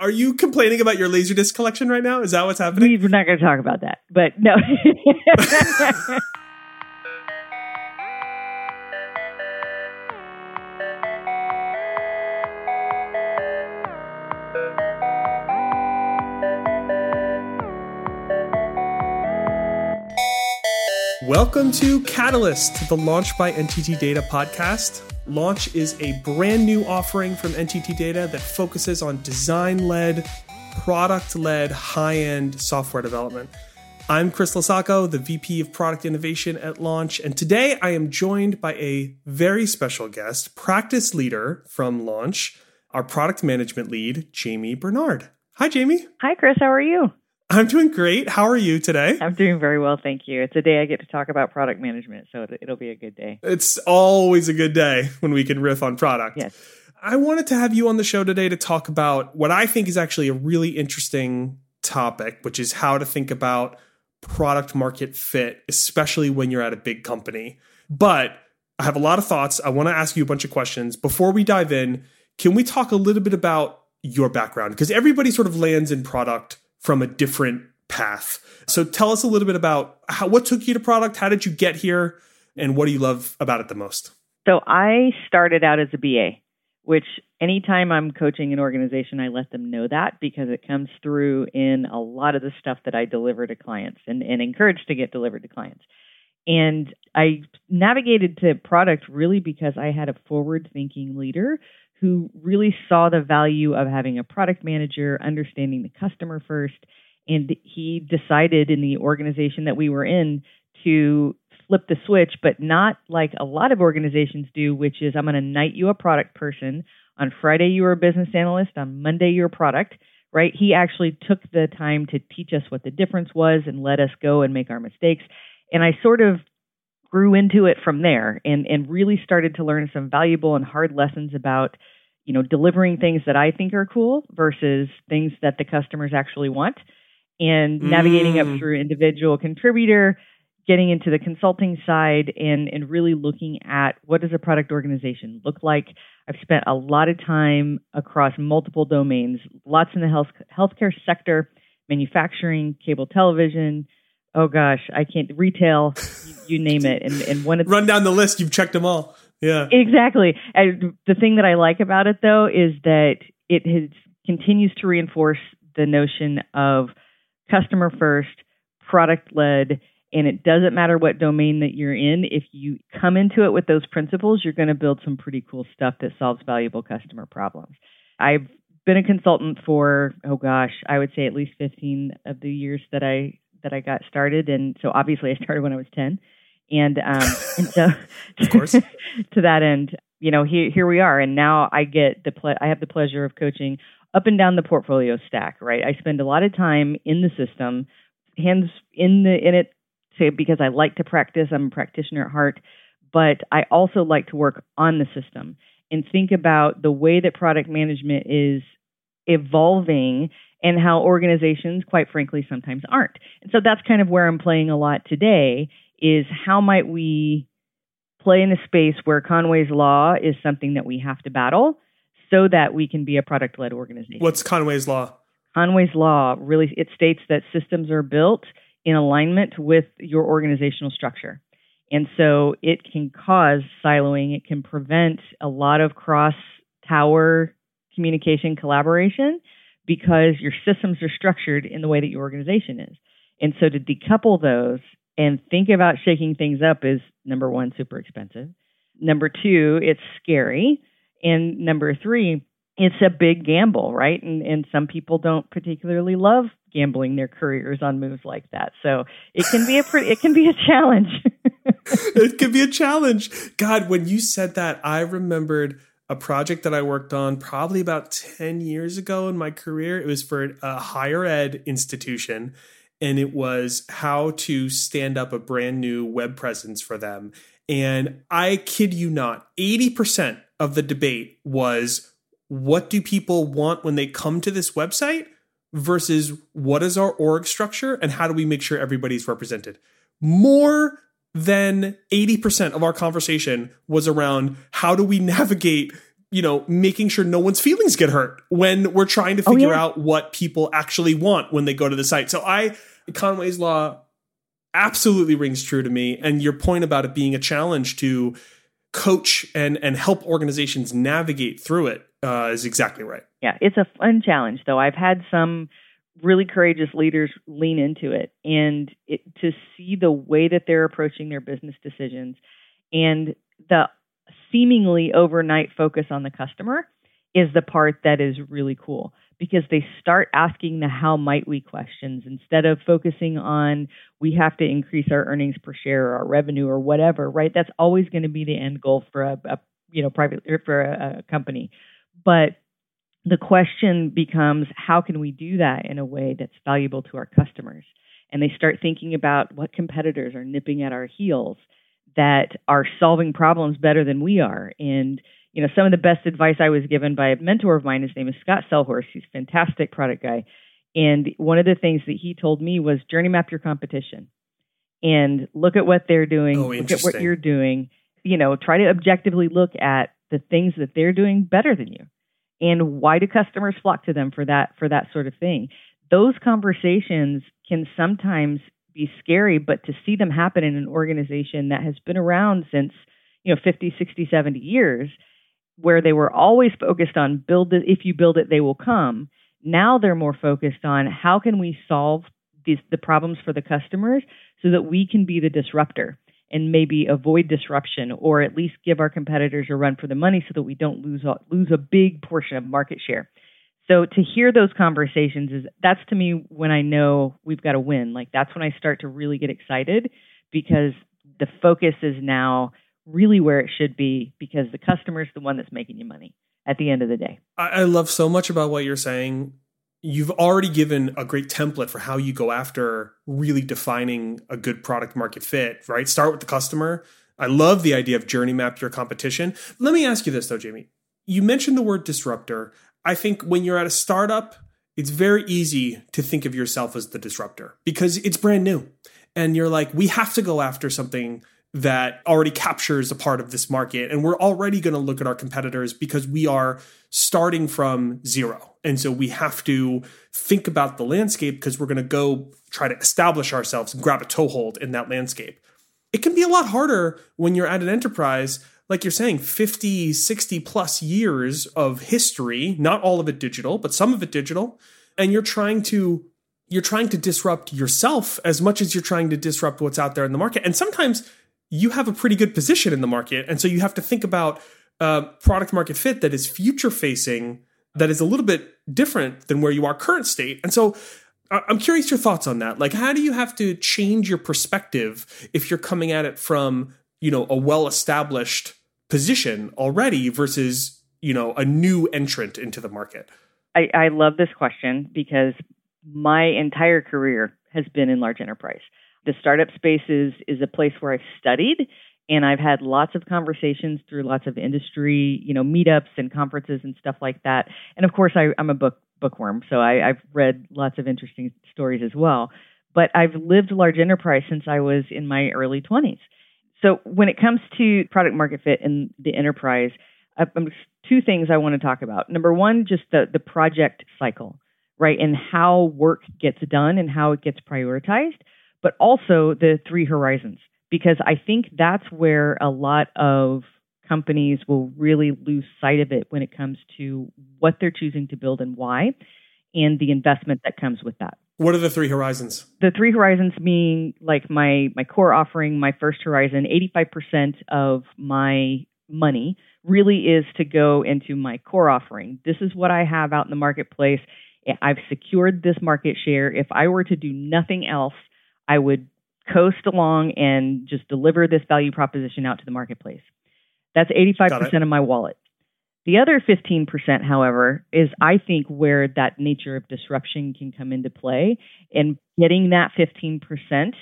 Are you complaining about your Laserdisc collection right now? Is that what's happening? We're not going to talk about that, but no. Welcome to Catalyst, the Launch by NTT Data podcast. Launch is a brand new offering from NTT Data that focuses on design led, product led, high end software development. I'm Chris Losacco, the VP of Product Innovation at Launch, and today I am joined by a very special guest, practice leader from Launch, our product management lead, Jamie Bernard. Hi, Jamie. Hi, Chris. How are you? I'm doing great. How are you today? I'm doing very well, thank you. It's a day I get to talk about product management, so it'll be a good day. It's always a good day when we can riff on product. Yes. I wanted to have you on the show today to talk about what I think is actually a really interesting topic, which is how to think about product market fit, especially when you're at a big company. But I have a lot of thoughts. I want to ask you a bunch of questions. Before we dive in, can we talk a little bit about your background? Because everybody sort of lands in product from a different path. So tell us a little bit about how, what took you to product, how did you get here, and what do you love about it the most? So I started out as a BA, which anytime I'm coaching an organization, I let them know that because it comes through in a lot of the stuff that I deliver to clients and, and encourage to get delivered to clients. And I navigated to product really because I had a forward thinking leader who really saw the value of having a product manager, understanding the customer first. And he decided in the organization that we were in to flip the switch, but not like a lot of organizations do, which is I'm going to knight you a product person. On Friday, you were a business analyst. On Monday, you're a product, right? He actually took the time to teach us what the difference was and let us go and make our mistakes. And I sort of grew into it from there and, and really started to learn some valuable and hard lessons about you know delivering things that I think are cool versus things that the customers actually want and navigating Mm. up through individual contributor getting into the consulting side and and really looking at what does a product organization look like I've spent a lot of time across multiple domains lots in the health healthcare sector manufacturing cable television oh gosh I can't retail you, you name it and and one of the Run down the list, you've checked them all. Yeah. Exactly. And the thing that I like about it though is that it has, continues to reinforce the notion of customer first, product led, and it doesn't matter what domain that you're in. If you come into it with those principles, you're going to build some pretty cool stuff that solves valuable customer problems. I've been a consultant for oh gosh, I would say at least 15 of the years that I that I got started, and so obviously I started when I was 10. And um, and so, Of course. to that end, you know, here here we are, and now I get the ple- I have the pleasure of coaching up and down the portfolio stack. Right, I spend a lot of time in the system, hands in the in it, to, because I like to practice. I'm a practitioner at heart, but I also like to work on the system and think about the way that product management is evolving and how organizations, quite frankly, sometimes aren't. And so that's kind of where I'm playing a lot today is how might we play in a space where Conway's law is something that we have to battle so that we can be a product led organization. What's Conway's law? Conway's law really it states that systems are built in alignment with your organizational structure. And so it can cause siloing, it can prevent a lot of cross tower communication collaboration because your systems are structured in the way that your organization is. And so to decouple those and think about shaking things up is number one, super expensive. Number two, it's scary. And number three, it's a big gamble, right? And and some people don't particularly love gambling their careers on moves like that. So it can be a pretty, it can be a challenge. it can be a challenge. God, when you said that, I remembered a project that I worked on probably about 10 years ago in my career. It was for a higher ed institution, and it was how to stand up a brand new web presence for them. And I kid you not, 80% of the debate was what do people want when they come to this website versus what is our org structure and how do we make sure everybody's represented? More than 80% of our conversation was around how do we navigate you know, making sure no one's feelings get hurt when we're trying to Oh, figure yeah. out what people actually want when they go to the site. So I, Conway's Law absolutely rings true to me. And your point about it being a challenge to coach and, and help organizations navigate through it uh, is exactly right. Yeah, it's a fun challenge, though. I've had some really courageous leaders lean into it and it, to see the way that they're approaching their business decisions and the seemingly overnight focus on the customer is the part that is really cool because they start asking the how might we questions instead of focusing on we have to increase our earnings per share or our revenue or whatever right? That's always going to be the end goal for a, a you know private or for a, a company. But the question becomes how can we do that in a way that's valuable to our customers? And they start thinking about what competitors are nipping at our heels that are solving problems better than we are. And you know some of the best advice i was given by a mentor of mine his name is Scott Sehlhorst he's a fantastic product guy. And one of the things that he told me was journey map your competition and look at what they're doing Oh, look at what you're doing you know try to objectively look at the things that they're doing better than you and why do customers flock to them for that for that sort of thing? Those conversations can sometimes be scary but to see them happen in an organization that has been around since you know 50 60 70 years where they were always focused on build it if you build it they will come. Now they're more focused on how can we solve these the problems for the customers so that we can be the disruptor and maybe avoid disruption or at least give our competitors a run for the money so that we don't lose a, lose a big portion of market share. So to hear those conversations is that's to me when I know we've got to win. Like that's when I start to really get excited because the focus is now really where it should be because the customer is the one that's making you money at the end of the day. I, I love so much about what you're saying. You've already given a great template for how you go after really defining a good product market fit, right? Start with the customer. I love the idea of journey map your competition. Let me ask you this though, Jamie. You mentioned the word disruptor. I think when you're at a startup, it's very easy to think of yourself as the disruptor because it's brand new. And you're like, we have to go after something that already captures a part of this market. And we're already going to look at our competitors because we are starting from zero. And so we have to think about the landscape because we're going to go try to establish ourselves and grab a toehold in that landscape. It can be a lot harder when you're at an enterprise, like you're saying, 50, 60 plus years of history, not all of it digital, but some of it digital. And you're trying to you're trying to disrupt yourself as much as you're trying to disrupt what's out there in the market. And sometimes you have a pretty good position in the market. And so you have to think about uh, product market fit that is future facing, that is a little bit different than where you are current state. And so I- I'm curious your thoughts on that. Like, how do you have to change your perspective if you're coming at it from, you know, a well established position already versus, you know, a new entrant into the market? I, I love this question because my entire career has been in large enterprise. The startup space is, is a place where I've studied and I've had lots of conversations through lots of industry, you know, meetups and conferences and stuff like that. And of course, I, I'm a book bookworm, so I, I've read lots of interesting stories as well. But I've lived large enterprise since I was in my early 20s. So when it comes to product market fit in the enterprise, two things I want to talk about. Number one, just the the project cycle, right, and how work gets done and how it gets prioritized, but also the three horizons, because I think that's where a lot of companies will really lose sight of it when it comes to what they're choosing to build and why, and the investment that comes with that. What are the three horizons? the three horizons mean like my my core offering my first horizon 85% of my money really is to go into my core offering. This is what i have out in the marketplace. I've secured this market share. If i were to do nothing else i would coast along and just deliver this value proposition out to the marketplace that's 85% of my wallet the other 15%, however, is I think where that nature of disruption can come into play. And getting that 15%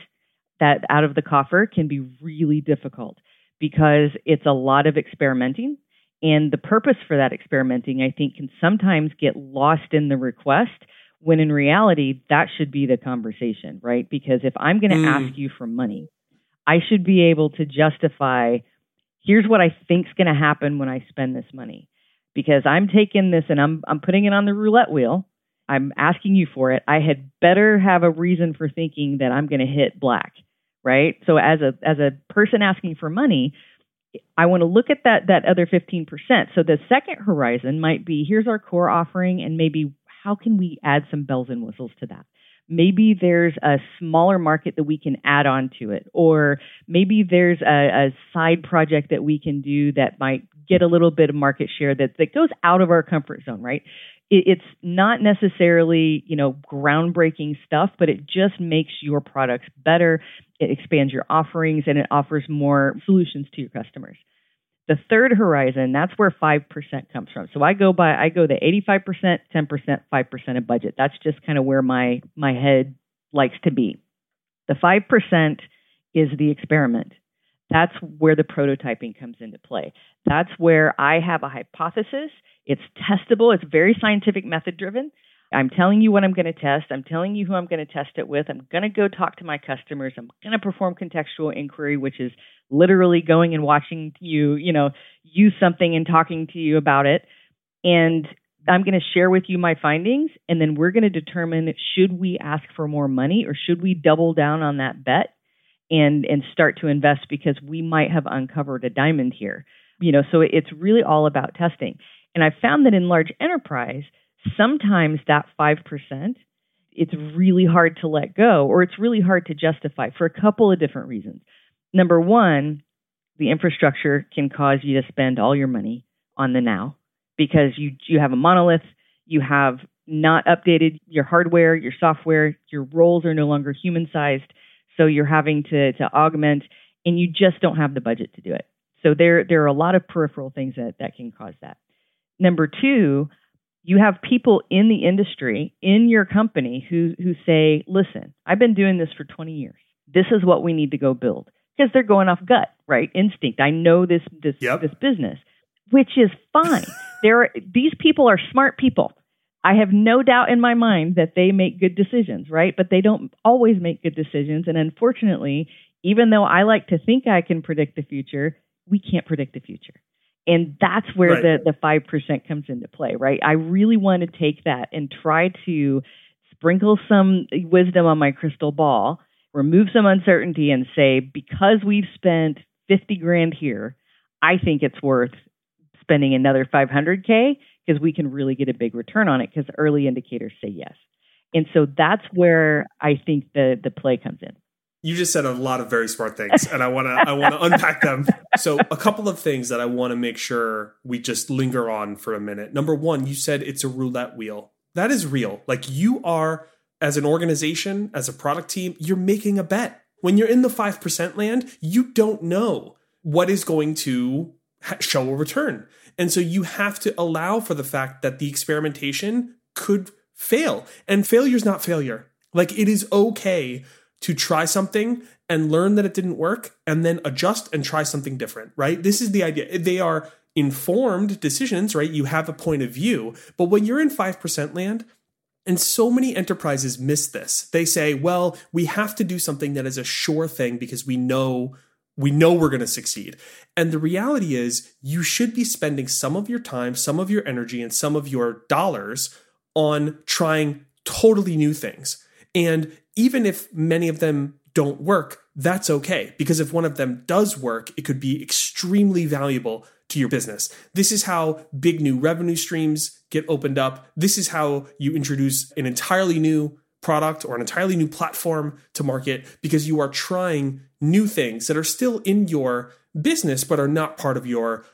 that out of the coffer can be really difficult because it's a lot of experimenting. And the purpose for that experimenting, I think, can sometimes get lost in the request when in reality, that should be the conversation, right? Because if I'm going to Mm. ask you for money, I should be able to justify here's what I think's going to happen when I spend this money. because I'm taking this and I'm I'm putting it on the roulette wheel. I'm asking you for it. I had better have a reason for thinking that I'm going to hit black, right? So as a as a person asking for money, I want to look at that that other 15%. So the second horizon might be here's our core offering and maybe how can we add some bells and whistles to that? Maybe there's a smaller market that we can add on to it, or maybe there's a, a side project that we can do that might get a little bit of market share that, that goes out of our comfort zone, right? It, it's not necessarily, you know, groundbreaking stuff, but it just makes your products better. It expands your offerings and it offers more solutions to your customers. The third horizon, that's where 5% comes from. So I go by, I go the 85%, 10%, 5% of budget. That's just kind of where my, my head likes to be. The 5% is the experiment. That's where the prototyping comes into play. That's where I have a hypothesis. It's testable. It's very scientific method driven. I'm telling you what I'm going to test. I'm telling you who I'm going to test it with. I'm going to go talk to my customers. I'm going to perform contextual inquiry, which is literally going and watching you, you know, use something and talking to you about it. And I'm going to share with you my findings. And then we're going to determine should we ask for more money or should we double down on that bet and, and start to invest because we might have uncovered a diamond here. You know, so it's really all about testing. And I found that in large enterprise, sometimes that 5%, it's really hard to let go or it's really hard to justify for a couple of different reasons. Number one, the infrastructure can cause you to spend all your money on the now because you you have a monolith, you have not updated your hardware, your software, your roles are no longer human sized, so you're having to to augment and you just don't have the budget to do it. So there there are a lot of peripheral things that that can cause that. Number 2, you have people in the industry in your company who who say, "Listen, I've been doing this for 20 years. This is what we need to go build." Because they're going off gut, right? Instinct. I know this this yep. this business, which is fine. there are, these people are smart people. I have no doubt in my mind that they make good decisions, right? But they don't always make good decisions and unfortunately, even though I like to think I can predict the future, we can't predict the future. And that's where right. the, the 5% comes into play, right? I really want to take that and try to sprinkle some wisdom on my crystal ball, remove some uncertainty, and say, because we've spent 50 grand here, I think it's worth spending another 500K because we can really get a big return on it because early indicators say yes. And so that's where I think the, the play comes in you just said a lot of very smart things and i want to i want to unpack them. So a couple of things that i want to make sure we just linger on for a minute. Number one you said it's a roulette wheel. That is real. Like you are as an organization as a product team you're making a bet. When you're in the 5% land you don't know what is going to show a return. And so you have to allow for the fact that the experimentation could fail. And failure is not failure. Like it is okay to try something and learn that it didn't work and then adjust and try something different, right? This is the idea. They are informed decisions, right? You have a point of view. But when you're in 5% land, and so many enterprises miss this. They say, well, we have to do something that is a sure thing because we know we know we're going to succeed. And the reality is you should be spending some of your time, some of your energy and some of your dollars on trying totally new things. And even if many of them don't work, that's okay. Because if one of them does work, it could be extremely valuable to your business. This is how big new revenue streams get opened up. This is how you introduce an entirely new product or an entirely new platform to market because you are trying new things that are still in your business but are not part of your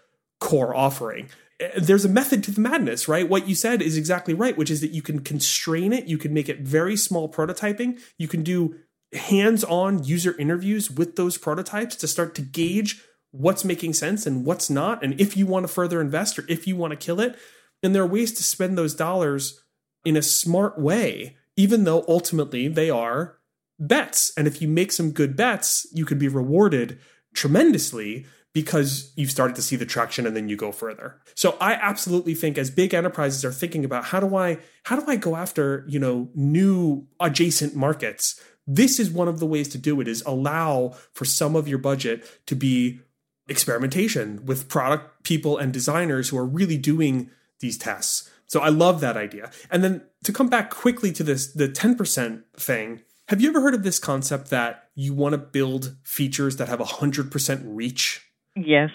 core offering there's a method to the madness, right? What you said is exactly right, which is that you can constrain it, you can make it very small prototyping, you can do hands-on user interviews with those prototypes to start to gauge what's making sense and what's not and if you want to further invest or if you want to kill it. And there are ways to spend those dollars in a smart way, even though ultimately they are bets. And if you make some good bets, you could be rewarded tremendously because you've started to see the traction and then you go further. So I absolutely think as big enterprises are thinking about how do I how do I go after, you know, new adjacent markets? This is one of the ways to do it is allow for some of your budget to be experimentation with product people and designers who are really doing these tests. So I love that idea. And then to come back quickly to this the 10% thing, have you ever heard of this concept that you want to build features that have 100% reach? Yes.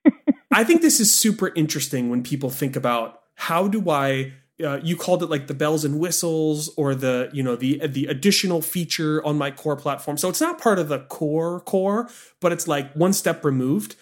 I think this is super interesting when people think about how do I uh, you called it like the bells and whistles or the you know the the additional feature on my core platform. So it's not part of the core core but it's like one step removed.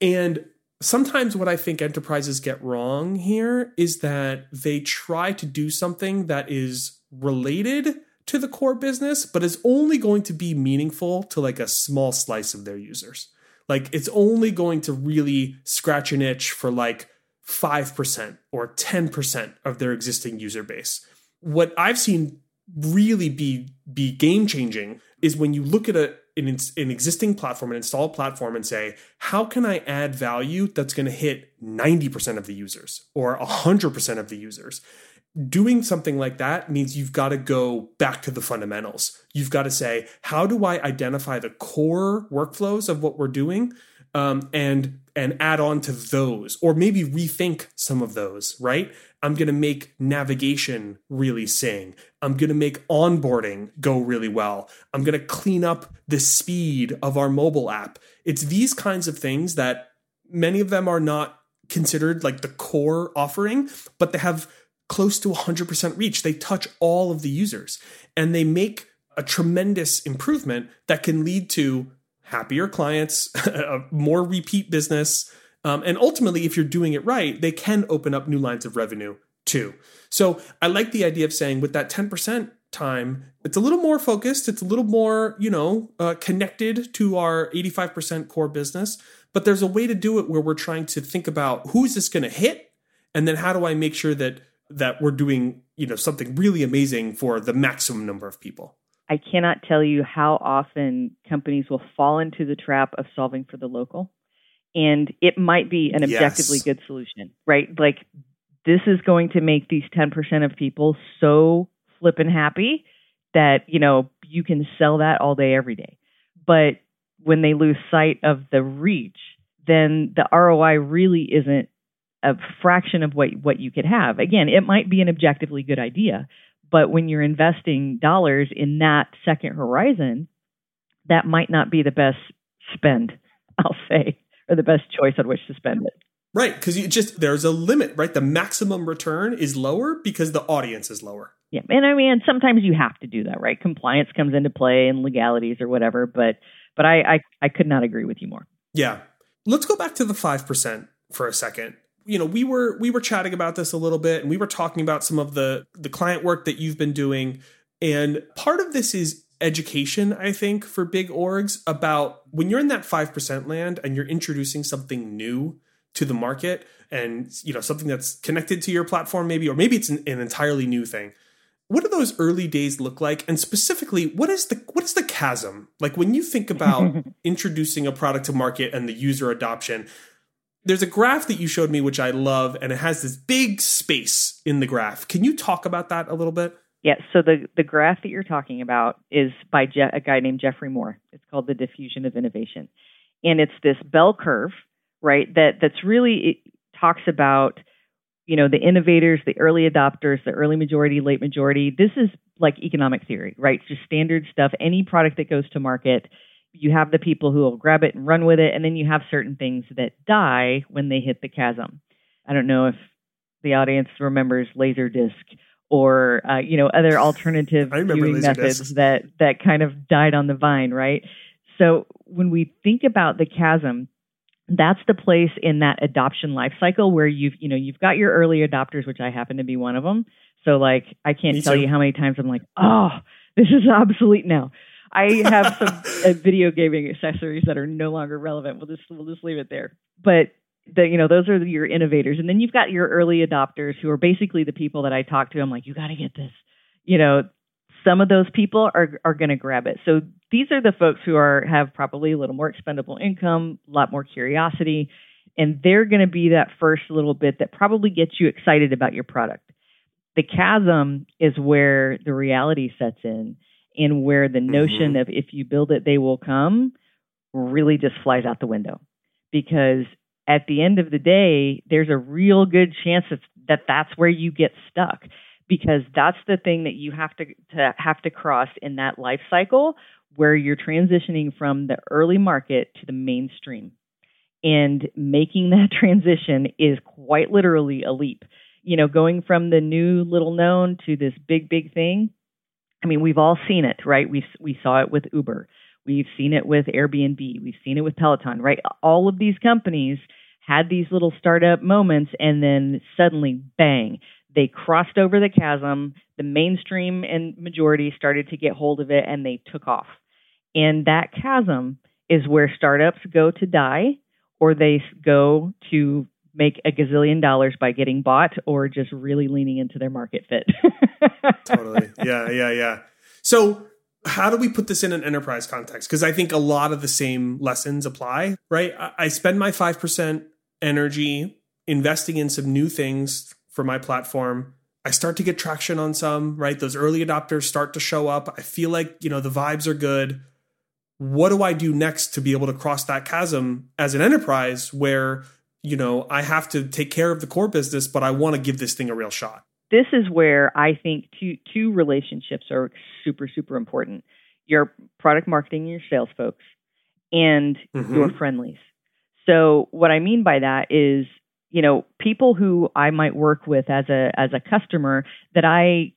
And sometimes what i think enterprises get wrong here is that they try to do something that is related to the core business but is only going to be meaningful to like a small slice of their users like it's only going to really scratch an itch for like 5% or 10% of their existing user base. What I've seen really be be game changing is when you look at a an, an existing platform, an installed platform, and say, how can I add value that's going to hit 90% of the users or 100% of the users? Doing something like that means you've got to go back to the fundamentals. You've got to say, how do I identify the core workflows of what we're doing um, and and add on to those or maybe rethink some of those right? I'm going to make navigation really sing. I'm going to make onboarding go really well. I'm going to clean up the speed of our mobile app. It's these kinds of things that many of them are not considered like the core offering but they have close to 100% reach they touch all of the users and they make a tremendous improvement that can lead to happier clients, more repeat business. Um, and ultimately, if you're doing it right, they can open up new lines of revenue too. So I like the idea of saying with that 10% time, it's a little more focused, it's a little more, you know, uh, connected to our 85% core business. But there's a way to do it where we're trying to think about who is this going to hit, and then how do I make sure that that we're doing, you know, something really amazing for the maximum number of people. I cannot tell you how often companies will fall into the trap of solving for the local. And it might be an objectively yes. good solution, right? Like this is going to make these 10% of people so flippin' happy that, you know, you can sell that all day, every day. But when they lose sight of the reach, then the ROI really isn't a fraction of what, what you could have. Again, it might be an objectively good idea, but when you're investing dollars in that second horizon, that might not be the best spend, I'll say, or the best choice on which to spend it. Right, because you just there's a limit, right? The maximum return is lower because the audience is lower. Yeah, and I mean sometimes you have to do that, right? Compliance comes into play and legalities or whatever, but but I I, I could not agree with you more. Yeah, let's go back to the five percent for a second you know we were we were chatting about this a little bit and we were talking about some of the the client work that you've been doing. And part of this is education i think for big orgs about when you're in that 5% land and you're introducing something new to the market and you know something that's connected to your platform maybe or maybe it's an, an entirely new thing. What do those early days look like? And specifically what is the what is the chasm? Like when you think about introducing a product to market and the user adoption there's a graph that you showed me which I love, and it has this big space in the graph. Can you talk about that a little bit? Yeah. So the the graph that you're talking about is by Je- a guy named Geoffrey Moore. It's called the diffusion of innovation, and it's this bell curve, right? That that's really talks about you know the innovators, the early adopters, the early majority, late majority. This is like economic theory, right? Just standard stuff. Any product that goes to market you have the people who will grab it and run with it, and then you have certain things that die when they hit the chasm. I don't know if the audience remembers Laserdisc or uh, you know other alternative viewing methods that that kind of died on the vine, right? So when we think about the chasm, that's the place in that adoption life cycle where you've you know you've got your early adopters, which I happen to be one of them. So like I can't Me tell too. you how many times I'm like, oh, this is obsolete now. I have some uh, video gaming accessories that are no longer relevant. We'll just we'll just leave it there. But the you know those are your innovators, and then you've got your early adopters who are basically the people that I talk to. I'm like, you got to get this. You know, some of those people are are going to grab it. So these are the folks who are have probably a little more expendable income, a lot more curiosity, and they're going to be that first little bit that probably gets you excited about your product. The chasm is where the reality sets in and where the notion mm-hmm. of if you build it, they will come really just flies out the window. because at the end of the day, there's a real good chance that, that that's where you get stuck because that's the thing that you have to, to have to cross in that life cycle where you're transitioning from the early market to the mainstream. And making that transition is quite literally a leap. You know, going from the new little known to this big, big thing. I mean, we've all seen it, right? We we saw it with Uber. We've seen it with Airbnb. We've seen it with Peloton, right? All of these companies had these little startup moments and then suddenly, bang, they crossed over the chasm. The mainstream and majority started to get hold of it and they took off. And that chasm is where startups go to die or they go to make a gazillion dollars by getting bought or just really leaning into their market fit. totally. Yeah, yeah, yeah. So, how do we put this in an enterprise context? Because I think a lot of the same lessons apply, right? I spend my 5% energy investing in some new things for my platform. I start to get traction on some, right? Those early adopters start to show up. I feel like, you know, the vibes are good what do I do next to be able to cross that chasm as an enterprise where, you know, I have to take care of the core business, but I want to give this thing a real shot? This is where I think two two relationships are super super important. Your product marketing, your sales folks, and mm-hmm. your friendlies. So what I mean by that is, you know, people who I might work with as a as a customer that I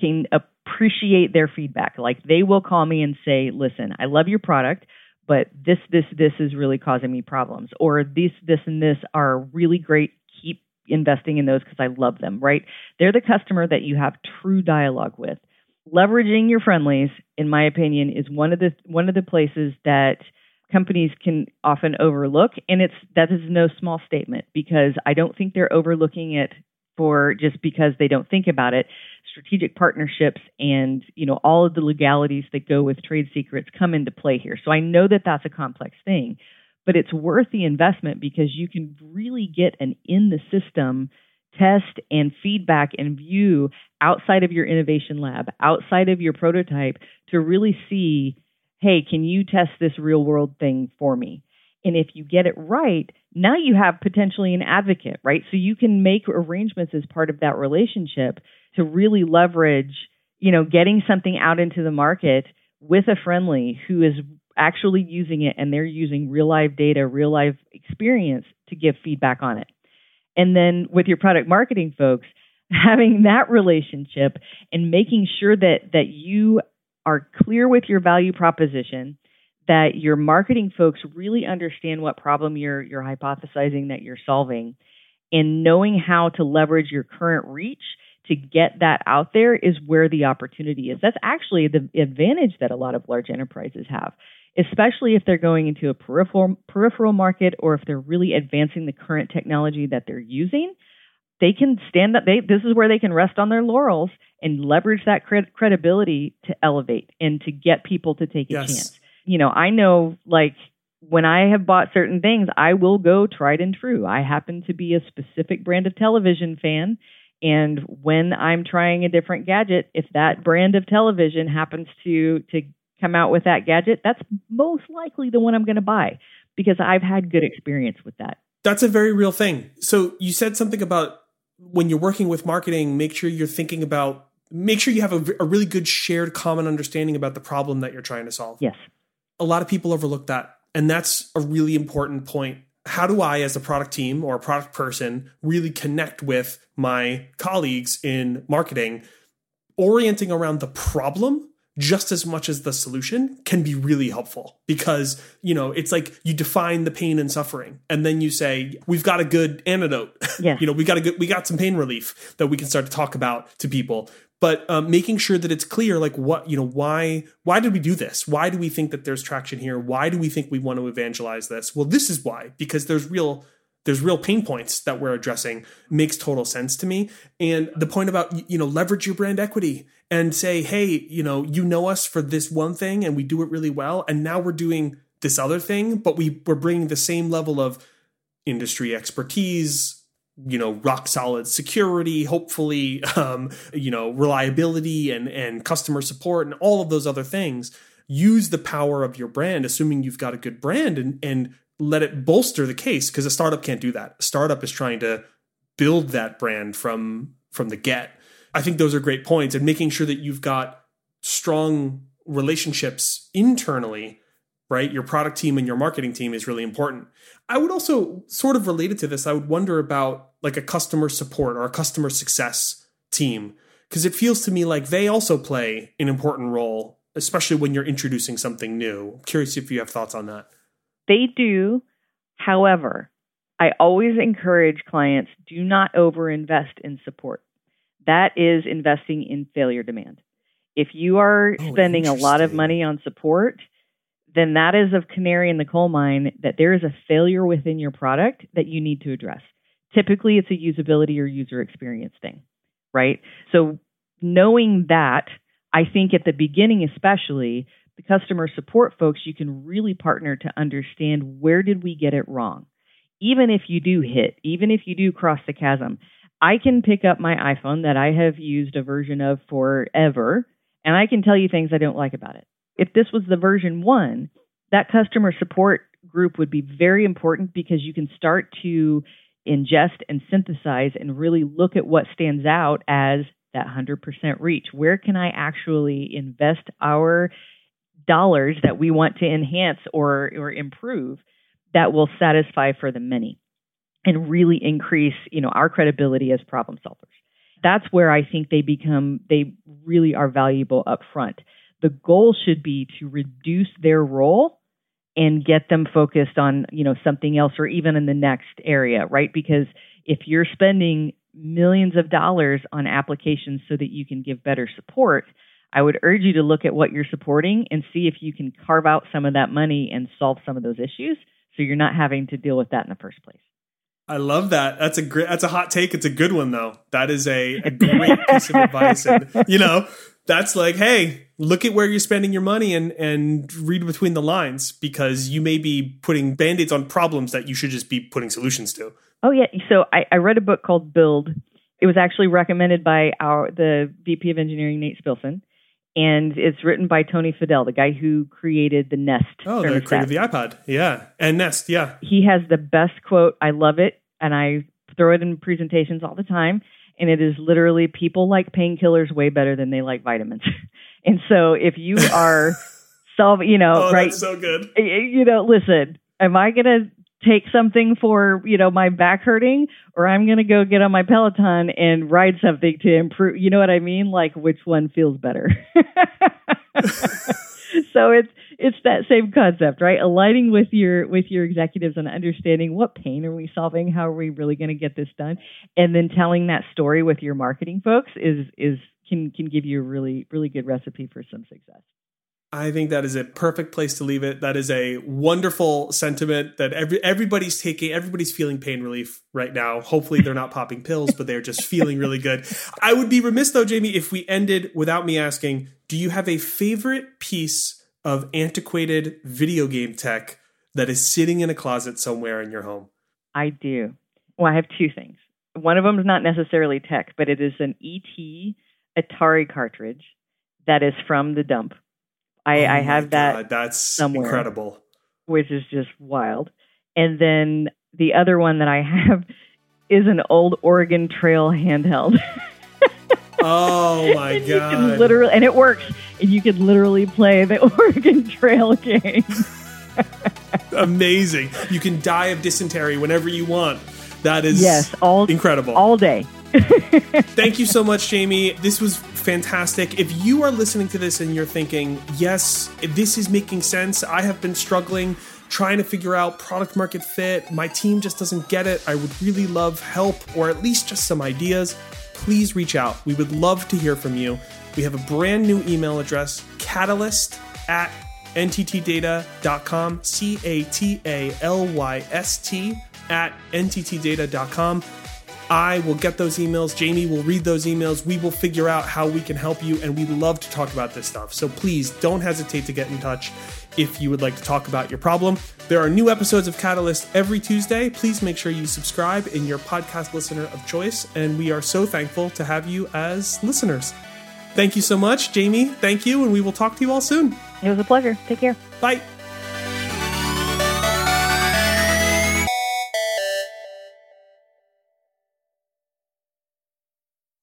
can appreciate their feedback. Like they will call me and say, "Listen, I love your product, but this this this is really causing me problems." Or this this and this are really great. Investing in those because I love them, right? They're the customer that you have true dialogue with. Leveraging your friendlies, in my opinion, is one of the one of the places that companies can often overlook and it's that is no small statement because I don't think they're overlooking it for just because they don't think about it strategic partnerships and you know all of the legalities that go with trade secrets come into play here so i know that that's a complex thing but it's worth the investment because you can really get an in the system test and feedback and view outside of your innovation lab outside of your prototype to really see hey can you test this real world thing for me and if you get it right now you have potentially an advocate, right? So you can make arrangements as part of that relationship to really leverage, you know, getting something out into the market with a friendly who is actually using it and they're using real life data, real life experience to give feedback on it. And then with your product marketing folks, having that relationship and making sure that that you are clear with your value proposition that your marketing folks really understand what problem you're you're hypothesizing that you're solving and knowing how to leverage your current reach to get that out there is where the opportunity is. That's actually the advantage that a lot of large enterprises have, especially if they're going into a peripheral peripheral market or if they're really advancing the current technology that they're using. They can stand up. They, this is where they can rest on their laurels and leverage that cred- credibility to elevate and to get people to take a yes. chance you know, I know like when I have bought certain things, I will go tried and true. I happen to be a specific brand of television fan. And when I'm trying a different gadget, if that brand of television happens to to come out with that gadget, that's most likely the one I'm going to buy because I've had good experience with that. That's a very real thing. So you said something about when you're working with marketing, make sure you're thinking about make sure you have a, a really good shared common understanding about the problem that you're trying to solve. Yes a lot of people overlook that. And that's a really important point. How do I, as a product team or a product person, really connect with my colleagues in marketing, orienting around the problem just as much as the solution can be really helpful because you know it's like you define the pain and suffering and then you say we've got a good antidote. Yeah. you know we got a good we got some pain relief that we can start to talk about to people. But um, making sure that it's clear like what you know why why did we do this? Why do we think that there's traction here? Why do we think we want to evangelize this? Well this is why because there's real there's real pain points that we're addressing. Makes total sense to me. And the point about you know leverage your brand equity and say hey you know you know us for this one thing and we do it really well and now we're doing this other thing but we we're bringing the same level of industry expertise you know rock solid security hopefully um, you know reliability and and customer support and all of those other things use the power of your brand assuming you've got a good brand and and let it bolster the case because a startup can't do that. A startup is trying to build that brand from from the get. I think those are great points and making sure that you've got strong relationships internally, right? Your product team and your marketing team is really important. I would also sort of related to this, I would wonder about like a customer support or a customer success team because it feels to me like they also play an important role, especially when you're introducing something new. I'm curious if you have thoughts on that. They do. However, I always encourage clients do not overinvest in support. That is investing in failure demand. If you are oh, spending a lot of money on support, then that is a canary in the coal mine that there is a failure within your product that you need to address. Typically, it's a usability or user experience thing right? So knowing that, I think at the beginning, especially the customer support folks, you can really partner to understand where did we get it wrong. Even if you do hit, even if you do cross the chasm, I can pick up my iPhone that I have used a version of forever, and I can tell you things I don't like about it. If this was the version one, that customer support group would be very important because you can start to ingest and synthesize and really look at what stands out as that 100% reach. Where can I actually invest our dollars that we want to enhance or, or improve that will satisfy for the many and really increase, you know, our credibility as problem solvers. That's where I think they become they really are valuable up front. The goal should be to reduce their role and get them focused on you know something else or even in the next area right because if you're spending millions of dollars on applications so that you can give better support i would urge you to look at what you're supporting and see if you can carve out some of that money and solve some of those issues so you're not having to deal with that in the first place I love that. That's a great. That's a hot take. It's a good one though. That is a, a great piece of advice. And you know, that's like, hey, look at where you're spending your money and and read between the lines because you may be putting band-aids on problems that you should just be putting solutions to. Oh yeah. So I, I read a book called Build. It was actually recommended by our the VP of Engineering, Nate Spilson. And it's written by Tony Fadell, the guy who created the Nest. Oh, the created the iPod. Yeah. And Nest, yeah. He has the best quote. I love it. And I throw it in presentations all the time and it is literally people like painkillers way better than they like vitamins. and so if you are solving, you know, oh, right? so good. You know, listen, am I going to take something for, you know, my back hurting or I'm going to go get on my Peloton and ride something to improve, you know what I mean? Like which one feels better? so it's it's that same concept, right? Aligning with your with your executives and understanding what pain are we solving, how are we really going to get this done, and then telling that story with your marketing folks is is can can give you a really really good recipe for some success. I think that is a perfect place to leave it. That is a wonderful sentiment that every everybody's taking. Everybody's feeling pain relief right now. Hopefully, they're not popping pills, but they're just feeling really good. I would be remiss though, Jamie, if we ended without me asking, do you have a favorite piece of antiquated video game tech that is sitting in a closet somewhere in your home? I do. Well, I have two things. One of them is not necessarily tech, but it is an ET Atari cartridge that is from the dump. I, oh I have that. That's somewhere, incredible. Which is just wild. And then the other one that I have is an old Oregon Trail handheld. Oh my and god! Literally, and it works. And you can literally play the Oregon Trail game. Amazing! You can die of dysentery whenever you want. That is yes, all incredible, all day. Thank you so much, Jamie. This was fantastic. If you are listening to this and you're thinking, yes, this is making sense, I have been struggling trying to figure out product market fit. My team just doesn't get it. I would really love help or at least just some ideas please reach out. We would love to hear from you. We have a brand new email address, catalyst at nttdata.com, C A T A L Y S T at nttdata.com. I will get those emails. Jamie will read those emails. We will figure out how we can help you, and we love to talk about this stuff. So please don't hesitate to get in touch if you would like to talk about your problem. There are new episodes of Catalyst every Tuesday. Please make sure you subscribe in your podcast listener of choice, and we are so thankful to have you as listeners. Thank you so much, Jamie. Thank you, and we will talk to you all soon. It was a pleasure. Take care. Bye.